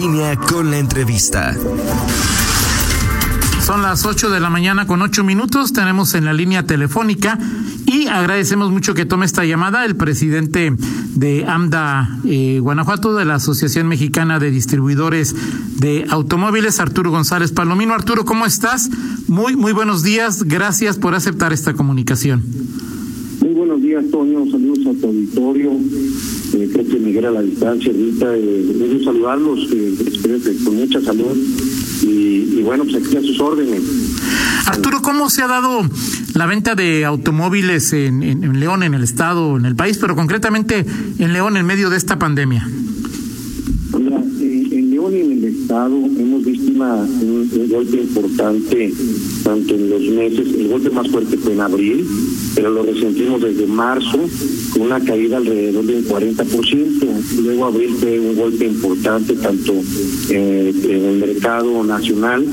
línea con la entrevista. Son las 8 de la mañana con 8 minutos. Tenemos en la línea telefónica y agradecemos mucho que tome esta llamada el presidente de AMDA eh, Guanajuato, de la Asociación Mexicana de Distribuidores de Automóviles, Arturo González Palomino. Arturo, ¿cómo estás? Muy, muy buenos días. Gracias por aceptar esta comunicación. Muy buenos días, Toño. Saludos a tu auditorio. Eh, creo que Miguel a la distancia, ahorita, eh, saludarlos, eh, con mucha salud y, bueno, pues aquí a sus órdenes. Arturo, ¿cómo se ha dado la venta de automóviles en, en, León, en el estado, en el país, pero concretamente en León en medio de esta pandemia? en León y en el estado hemos visto una, un, golpe importante, tanto en los meses, el golpe más fuerte fue en abril, pero lo resentimos desde marzo, con una caída alrededor del 40%. Luego abril un golpe importante tanto eh, en el mercado nacional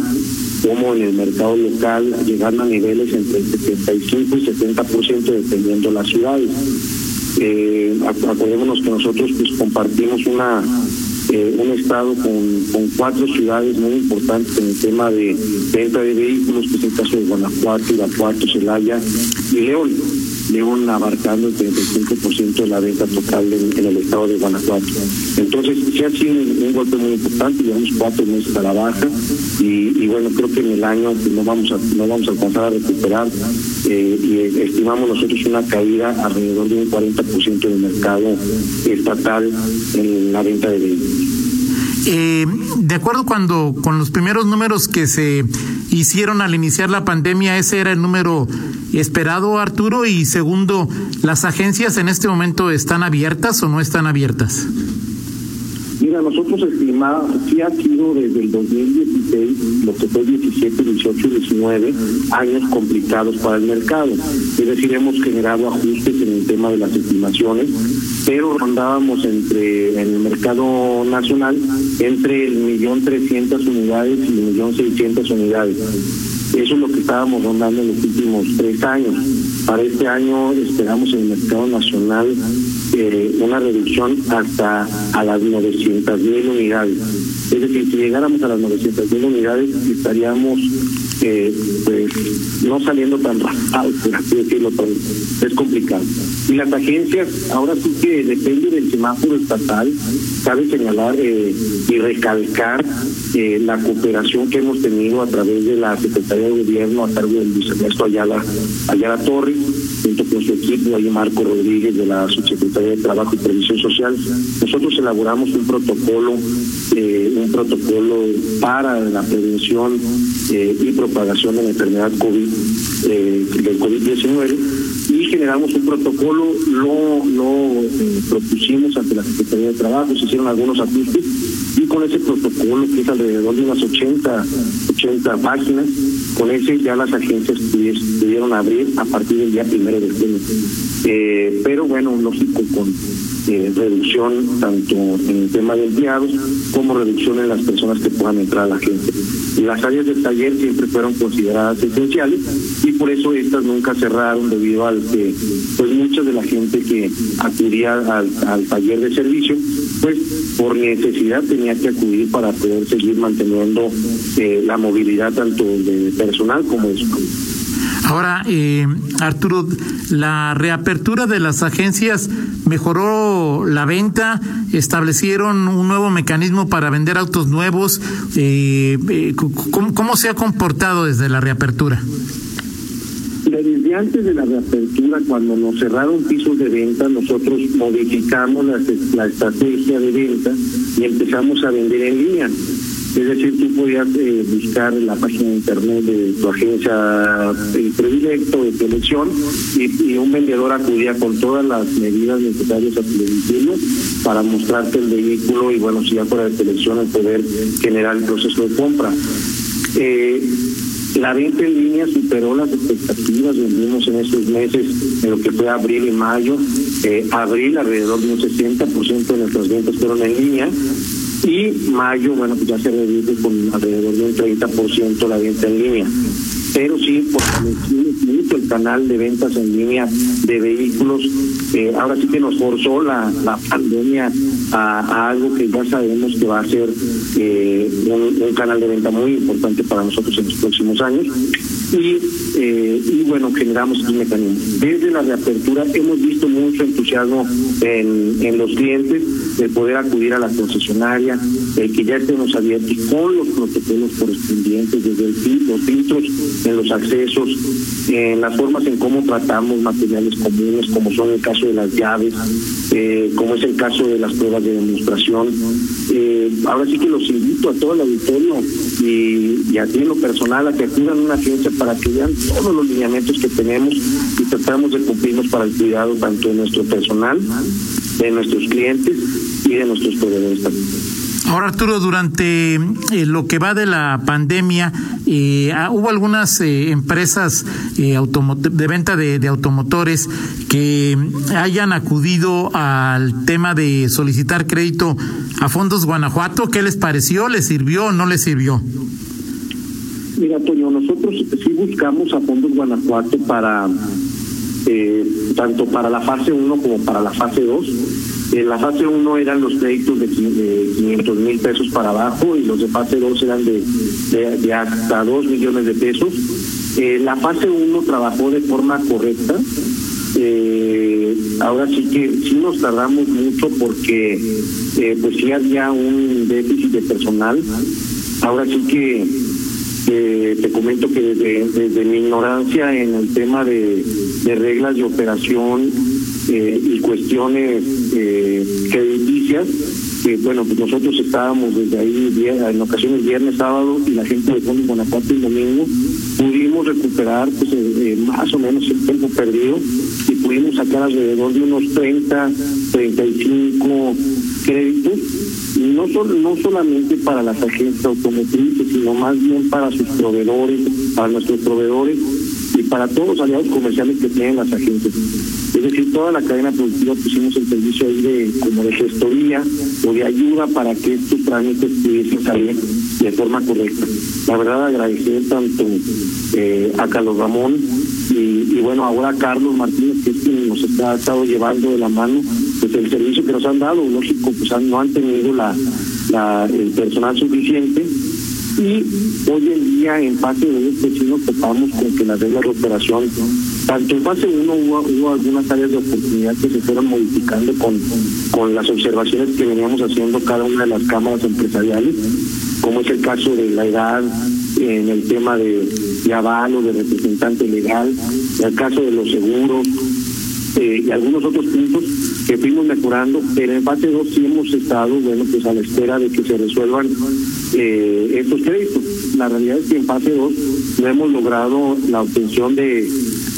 como en el mercado local, llegando a niveles entre el 75 y 70% dependiendo de las ciudades. Eh, acordémonos que nosotros pues compartimos una eh, un estado con, con, cuatro ciudades muy importantes en el tema de venta de vehículos, que es el caso de Guanajuato, Irapuato, Celaya y León. León abarcando el 35% de la venta total en, el estado de Guanajuato. Entonces, sí ha sido un, golpe muy importante, llevamos cuatro meses a la baja y, bueno, creo que en el año pues, no vamos a no vamos a alcanzar a recuperar eh, y estimamos nosotros una caída alrededor de un 40% del mercado estatal en la venta de vehículos. Eh, de acuerdo cuando con los primeros números que se hicieron al iniciar la pandemia, ese era el número esperado, Arturo. Y segundo, ¿las agencias en este momento están abiertas o no están abiertas? Mira, nosotros estimamos, sí ha sido desde el 2016, lo que fue 17, 18 y 19, años complicados para el mercado. Es decir, hemos generado ajustes en el tema de las estimaciones, pero rondábamos entre en el mercado nacional entre el millón trescientas unidades y el millón seiscientas unidades. Eso es lo que estábamos rondando en los últimos tres años. Para este año esperamos en el mercado nacional eh, una reducción hasta a las 900 mil unidades. Es decir, si llegáramos a las 900 mil unidades, estaríamos eh, pues no saliendo tan así decirlo, es complicado. Y las agencias, ahora sí que depende del semáforo estatal, cabe señalar eh, y recalcar eh, la cooperación que hemos tenido a través de la Secretaría de Gobierno a cargo del viceministro Ayala, Ayala Torres, con su equipo, ahí Marco Rodríguez de la Subsecretaría de Trabajo y Previsión Social. Nosotros elaboramos un protocolo, eh, un protocolo para la prevención eh, y propagación de la enfermedad COVID, del COVID-19 y generamos un protocolo, lo, lo propusimos ante la Secretaría de Trabajo, se hicieron algunos ajustes y con ese protocolo que es alrededor de unas 80, 80 páginas, con ese ya las agencias pudieron abrir a partir del día primero de junio. Eh, pero bueno, lógico, con eh, reducción tanto en el tema de empleados como reducción en las personas que puedan entrar a la agencia. Las áreas del taller siempre fueron consideradas esenciales y por eso estas nunca cerraron debido al que pues mucha de la gente que acudía al, al taller de servicio pues por necesidad tenía que acudir para poder seguir manteniendo eh, la movilidad tanto de personal como de su Ahora, eh, Arturo, la reapertura de las agencias mejoró la venta, establecieron un nuevo mecanismo para vender autos nuevos. Eh, eh ¿cómo, ¿Cómo se ha comportado desde la reapertura? Desde antes de la reapertura, cuando nos cerraron pisos de venta, nosotros modificamos la, la estrategia de venta y empezamos a vender en línea. Es decir, tú podías eh, buscar la página de internet de tu agencia de predilecto, de tu elección, y, un vendedor acudía con todas las medidas necesarias a tu domicilio para mostrarte el vehículo y, bueno, si ya fuera de selección, el poder generar el proceso de compra. Eh, la venta en línea superó las expectativas, vendimos en estos meses, en lo que fue abril y mayo. Eh, abril, alrededor de un 60% de nuestras ventas fueron en línea y mayo, bueno, pues ya se reduce con alrededor de un 30% la venta en línea. pero sí mucho el canal de ventas en línea de vehículos. Eh, ahora sí que nos forzó la, la pandemia a, algo que ya sabemos que va a ser eh, un, canal de venta muy importante para nosotros en los próximos años. Y, eh, y bueno, generamos un mecanismo. Desde la reapertura hemos visto mucho entusiasmo en, en los clientes de poder acudir a la concesionaria, el que ya estemos abiertos con los protocolos correspondientes, desde el, los filtros en los accesos, en las formas en cómo tratamos materiales comunes, como son el caso de las llaves, eh, como es el caso de las pruebas de demostración. Eh, ahora sí que los invito a todo el auditorio y, y a ti en lo personal a que acudan a una agencia para que vean todos los lineamientos que tenemos y tratamos de cumplirnos para el cuidado tanto de nuestro personal, de nuestros clientes y de nuestros proveedores también. Ahora, Arturo, durante eh, lo que va de la pandemia, eh, ah, hubo algunas eh, empresas de venta de, de, automotores que hayan acudido al tema de solicitar crédito a Fondos Guanajuato. ¿Qué les pareció? ¿Les sirvió o no les sirvió? Mira, Toño, nosotros sí buscamos a Fondos Guanajuato para tanto para la fase 1 como para la fase 2 en la fase 1 eran los créditos de 500 mil pesos para abajo y los de fase 2 eran de, de, hasta 2 millones de pesos. Eh, la fase 1 trabajó de forma correcta. Eh, ahora sí que sí nos tardamos mucho porque eh, pues sí había un déficit de personal. Ahora sí que te comento que desde, mi ignorancia en el tema de, de reglas de operación eh, y cuestiones eh, crediticias, que bueno, pues nosotros estábamos desde ahí en ocasiones viernes, sábado y la gente de Fondo Guanajuato y domingo pudimos recuperar pues eh, eh, más o menos el tiempo perdido y pudimos sacar alrededor de unos 30, 35 créditos no, no solamente para las agencias automotrices, sino más bien para sus proveedores, para nuestros proveedores y para todos los aliados comerciales que tienen las agencias. Es decir, toda la cadena productiva pusimos el servicio ahí de como de gestoría o de ayuda para que estos trámites pudiesen salir de forma correcta. La verdad agradecer tanto eh, a Carlos Ramón y, bueno, ahora a Carlos Martínez, que es quien nos está, ha estado llevando de la mano pues el servicio que nos han dado, lógico, pues no han tenido la, la el personal suficiente y hoy en día en fase 2 pues sí nos topamos con que las reglas de operación, tanto en fase 1 hubo, hubo, algunas áreas de oportunidad que se fueron modificando con, con las observaciones que veníamos haciendo cada una de las cámaras empresariales, como es el caso de la edad, en el tema de, de aval o de representante legal, en el caso de los seguros, eh, y algunos otros puntos que fuimos mejorando, pero en fase 2 sí hemos estado, bueno, pues a la espera de que se resuelvan eh, estos créditos. La realidad es que en fase 2 no hemos logrado la obtención de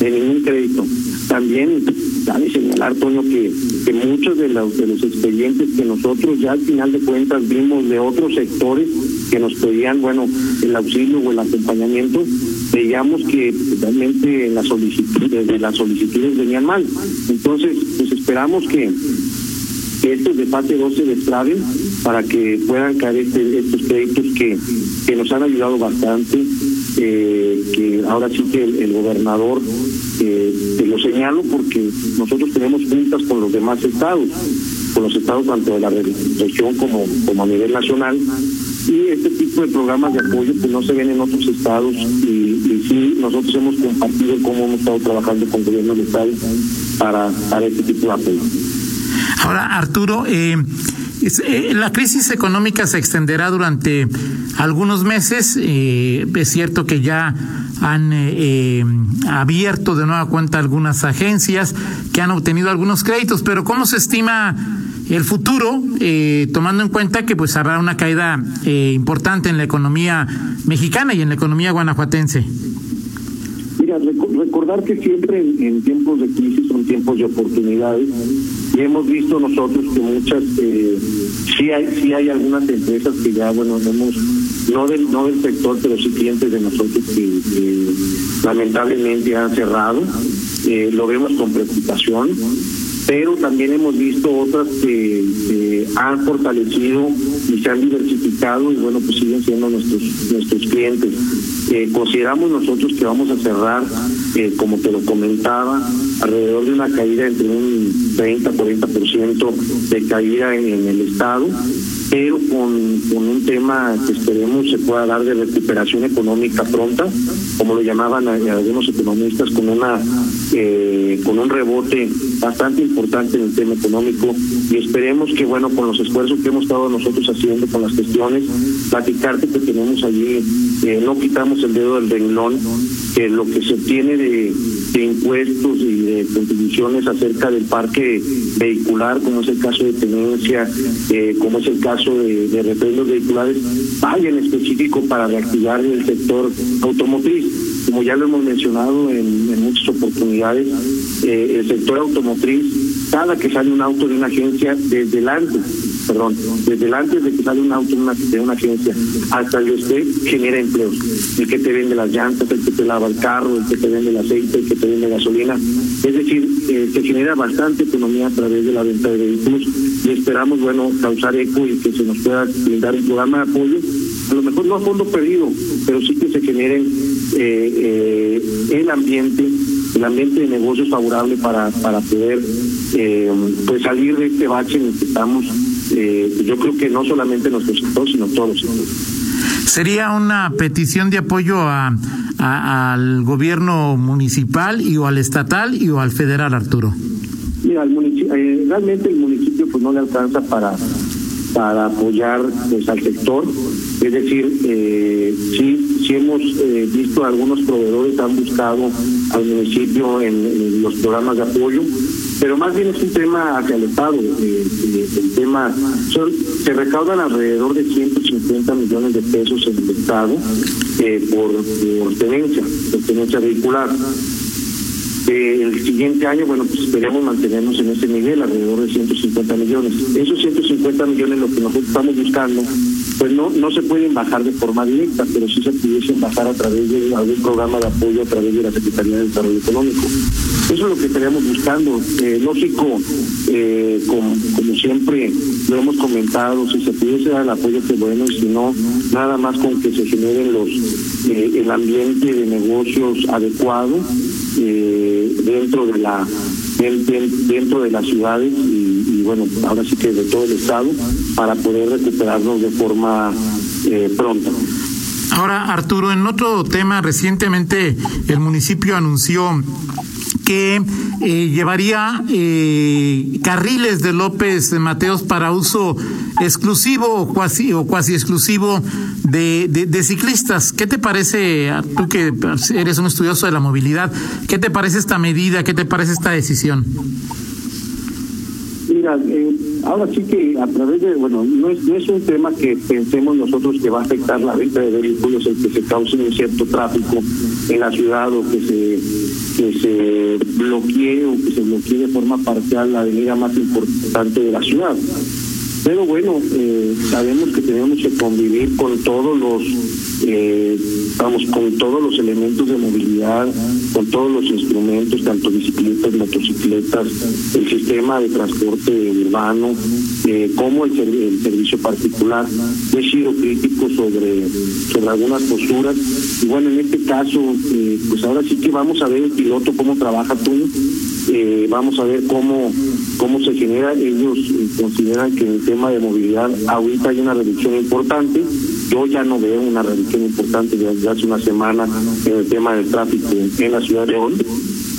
ningún crédito. También cabe señalar, Toño, que, que muchos de los, de los expedientes que nosotros ya al final de cuentas vimos de otros sectores que nos pedían, bueno, el auxilio o el acompañamiento, veíamos que realmente las solicitudes, de las solicitudes venían mal. Entonces, pues esperamos que, estos de fase 2 se destraben para que puedan caer este, estos créditos que, que nos han ayudado bastante, eh, que ahora sí que el, gobernador, eh, te lo señalo porque nosotros tenemos juntas con los demás estados, con los estados tanto de la región como, como a nivel nacional, y este tipo de programas de apoyo que no se ven en otros estados y, sí nosotros hemos compartido cómo hemos estado trabajando con gobierno local para, para este tipo de apoyo. Ahora, Arturo, eh, la crisis económica se extenderá durante algunos meses. Eh, es cierto que ya han eh, abierto de nueva cuenta algunas agencias que han obtenido algunos créditos, pero ¿cómo se estima el futuro, eh, tomando en cuenta que pues habrá una caída eh, importante en la economía mexicana y en la economía guanajuatense. Mira, recordar que siempre en, tiempos de crisis son tiempos de oportunidades y hemos visto nosotros que muchas, eh, sí hay sí hay algunas empresas que ya, bueno, hemos, no del, no del sector, pero sí clientes de nosotros que, lamentablemente han cerrado, eh, lo vemos con preocupación pero también hemos visto otras que han fortalecido y se han diversificado y bueno, pues siguen siendo nuestros, nuestros clientes. Eh, consideramos nosotros que vamos a cerrar, eh, como te lo comentaba, alrededor de una caída entre un 30-40% de caída en el Estado pero con, un tema que esperemos se pueda dar de recuperación económica pronta, como lo llamaban algunos economistas, con una eh, con un rebote bastante importante en el tema económico. Y esperemos que bueno con los esfuerzos que hemos estado nosotros haciendo con las gestiones, platicarte que tenemos allí, eh, no quitamos el dedo del renglón, que lo que se obtiene de, impuestos y de contribuciones acerca del parque vehicular, como es el caso de tenencia, eh, como es el caso de, de vehiculares, vaya en específico para reactivar el sector automotriz. Como ya lo hemos mencionado en, muchas oportunidades, eh, el sector automotriz, cada que sale un auto de una agencia, desde delante perdón, desde antes de que sale un auto de una agencia hasta el que usted genera empleos. El que te vende las llantas, el que te lava el carro, el que te vende el aceite, el que te vende gasolina. Es decir, eh, se genera bastante economía a través de la venta de vehículos y esperamos, bueno, causar eco y que se nos pueda brindar un programa de apoyo, a lo mejor no a fondo perdido, pero sí que se generen eh, eh, el ambiente el ambiente de negocios favorable para, para poder eh, pues salir de este bache en el que estamos yo creo que no solamente nuestro sector, sino todos los sectores. ¿Sería una petición de apoyo a, al gobierno municipal y o al estatal y o al federal, Arturo? Mira, el eh, realmente el municipio pues no le alcanza para para apoyar pues, al sector. Es decir, eh, sí, sí hemos eh, visto algunos proveedores han buscado al municipio en los programas de apoyo, pero más bien es un tema hacia el Estado. El tema son, se recaudan alrededor de 150 millones de pesos en el Estado eh, por, por tenencia, por tenencia vehicular. El siguiente año, bueno, pues esperemos mantenernos en ese nivel, alrededor de 150 millones. Esos 150 millones, lo que nosotros estamos buscando, pues no, no se pueden bajar de forma directa, pero sí se pudiesen bajar a través de algún programa de apoyo a través de la Secretaría de Desarrollo Económico. Eso es lo que estaríamos buscando. Eh, lógico, eh, como, como, siempre lo hemos comentado, si se pudiese dar el apoyo, que bueno, y si no, nada más con que se generen los eh, el ambiente de negocios adecuado eh, dentro de la dentro de las ciudades y, bueno, ahora sí que de todo el estado para poder recuperarnos de forma eh, pronta. Ahora, Arturo, en otro tema, recientemente el municipio anunció que eh, llevaría eh, carriles de López Mateos para uso exclusivo o cuasi, o cuasi exclusivo de, de, ciclistas. ¿Qué te parece, tú que eres un estudioso de la movilidad, qué te parece esta medida, qué te parece esta decisión? Mira, eh, ahora sí que a través de, bueno, no es, un tema que pensemos nosotros que va a afectar la venta de vehículos, el que se cause un cierto tráfico en la ciudad o que se, que se bloquee o que se bloquee de forma parcial la avenida más importante de la ciudad. Pero bueno, eh, sabemos que tenemos que convivir con todos los, eh, vamos, con todos los elementos de movilidad, con todos los instrumentos, tanto bicicletas, motocicletas, el sistema de transporte urbano, eh, como el, servicio particular. He sido crítico sobre, sobre algunas posturas y bueno, en este caso, eh, pues ahora sí que vamos a ver el piloto cómo trabaja tú eh, vamos a ver cómo, cómo se genera. Ellos eh, consideran que en el tema de movilidad ahorita hay una reducción importante. Yo ya no veo una reducción importante desde hace una semana en el tema del tráfico en la ciudad de León.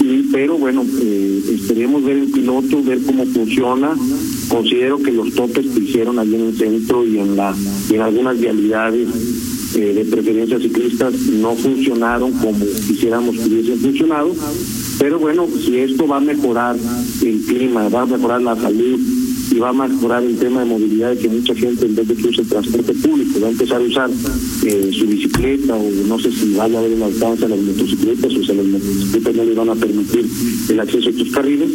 Y, pero bueno, eh, esperemos ver el piloto, ver cómo funciona. Considero que los topes que hicieron allí en el centro y en, la, y en algunas vialidades eh, de preferencia ciclistas no funcionaron como quisiéramos que hubiesen funcionado, pero bueno, si esto va a mejorar el clima, va a mejorar la salud y va a mejorar el tema de movilidad, que mucha gente en vez de que use el transporte público va a empezar a usar eh, su bicicleta o no sé si vaya a haber un alcance a las motocicletas o si a las motocicletas no le van a permitir el acceso a estos carriles,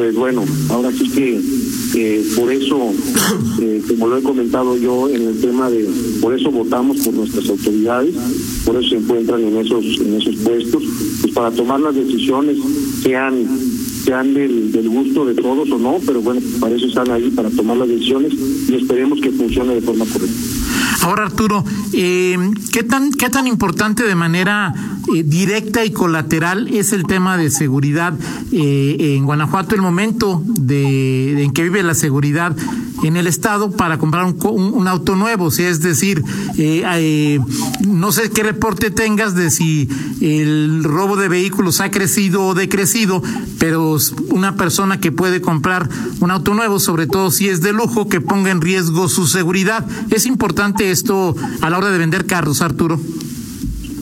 pues bueno, ahora sí que eh, por eso, eh, como lo he comentado yo en el tema de, por eso votamos por nuestras autoridades, por eso se encuentran en esos, en esos puestos, pues para tomar las decisiones sean sean del, gusto de todos o no, pero bueno, para eso están ahí, para tomar las decisiones y esperemos que funcione de forma correcta. Ahora, Arturo, eh, ¿qué, tan, ¿qué tan importante de manera eh, directa y colateral es el tema de seguridad eh, en Guanajuato, el momento de, en que vive la seguridad en el Estado para comprar un, un, auto nuevo? O es decir, no sé qué reporte tengas de si el robo de vehículos ha crecido o decrecido, pero una persona que puede comprar un auto nuevo, sobre todo si es de lujo, que ponga en riesgo su seguridad. Es importante esto a la hora de vender carros, Arturo?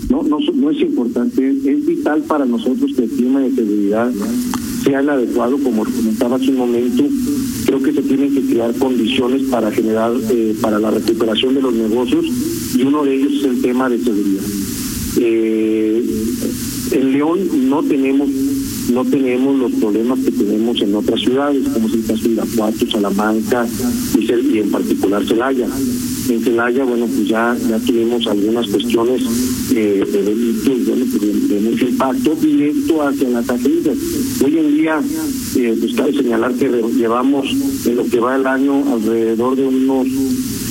No, no, no es importante, es vital para nosotros que el clima de seguridad sea el adecuado, como comentaba hace un momento, creo que se tienen que crear condiciones para generar, eh, para la recuperación de los negocios, y uno de ellos es el tema de seguridad. Eh, en León no tenemos no tenemos los problemas que tenemos en otras ciudades, como es el caso de Irapuato, Salamanca y, en particular Celaya. En Celaya, bueno, pues ya, ya tuvimos algunas cuestiones eh, de delitos de, mucho impacto directo hacia las agencias. Hoy en día, eh, pues señalar que llevamos en lo que va el año alrededor de unos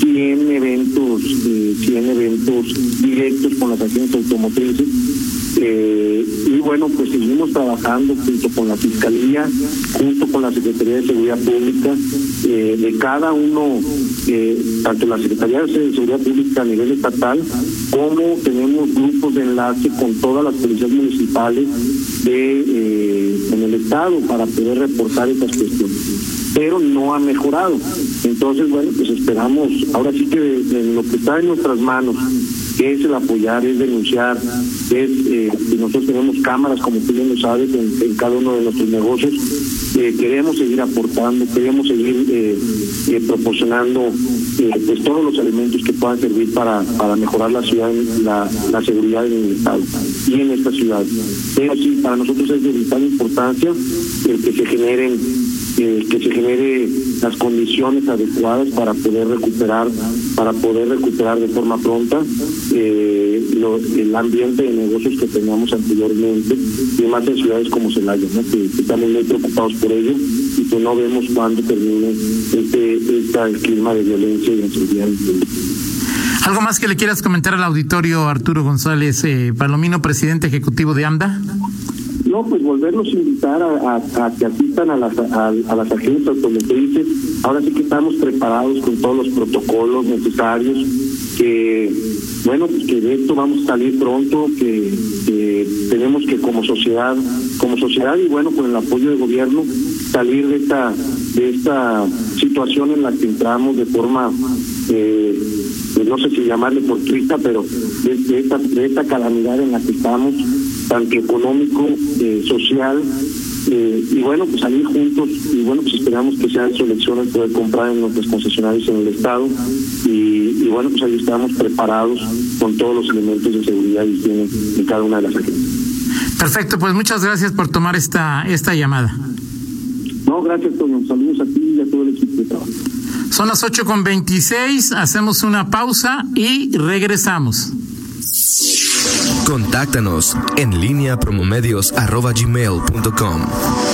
100 eventos, eh, 100 eventos directos con las agencias automotrices eh, y bueno, pues seguimos trabajando junto con la Fiscalía, junto con la Secretaría de Seguridad Pública, eh, de cada uno, eh, tanto la Secretaría de Seguridad Pública a nivel estatal, como tenemos grupos de enlace con todas las policías municipales de en el Estado para poder reportar estas cuestiones. Pero no ha mejorado. Entonces, bueno, pues esperamos, ahora sí que lo que está en nuestras manos, es el apoyar, es denunciar, es eh, nosotros tenemos cámaras, como tú bien lo sabes, en, cada uno de nuestros negocios. Eh, queremos seguir aportando, queremos seguir eh, eh proporcionando eh, pues todos los elementos que puedan servir para, para mejorar la ciudad, la, la seguridad en el Estado y en esta ciudad. Pero sí, para nosotros es de vital importancia el que se generen que se genere las condiciones adecuadas para poder recuperar para poder recuperar de forma pronta eh, el ambiente de negocios que teníamos anteriormente y más en ciudades como Celaya ¿no? que, estamos muy preocupados por ello y que no vemos cuándo termine este, este clima de violencia y inseguridad ¿Algo más que le quieras comentar al auditorio Arturo González eh, Palomino, presidente ejecutivo de AMDA? No, pues volverlos a invitar a, que asistan a las, a, las agencias automotrices. Ahora sí que estamos preparados con todos los protocolos necesarios, que bueno, pues que de esto vamos a salir pronto, que, tenemos que como sociedad, como sociedad y bueno, con el apoyo del gobierno, salir de esta, de esta situación en la que entramos de forma eh, no sé si llamarle fortuita, pero de, esta, de esta calamidad en la que estamos, tanto económico, eh, social, eh, y bueno, pues salir juntos y bueno, pues esperamos que sean selecciones poder comprar en los concesionarios en el Estado y, bueno, pues ahí estamos preparados con todos los elementos de seguridad y higiene en cada una de las agencias. Perfecto, pues muchas gracias por tomar esta, esta llamada. No, gracias, Toño. Saludos a ti y a todo el equipo de trabajo. Son las ocho con veintiséis, hacemos una pausa y regresamos. Contáctanos en línea promomedios.com.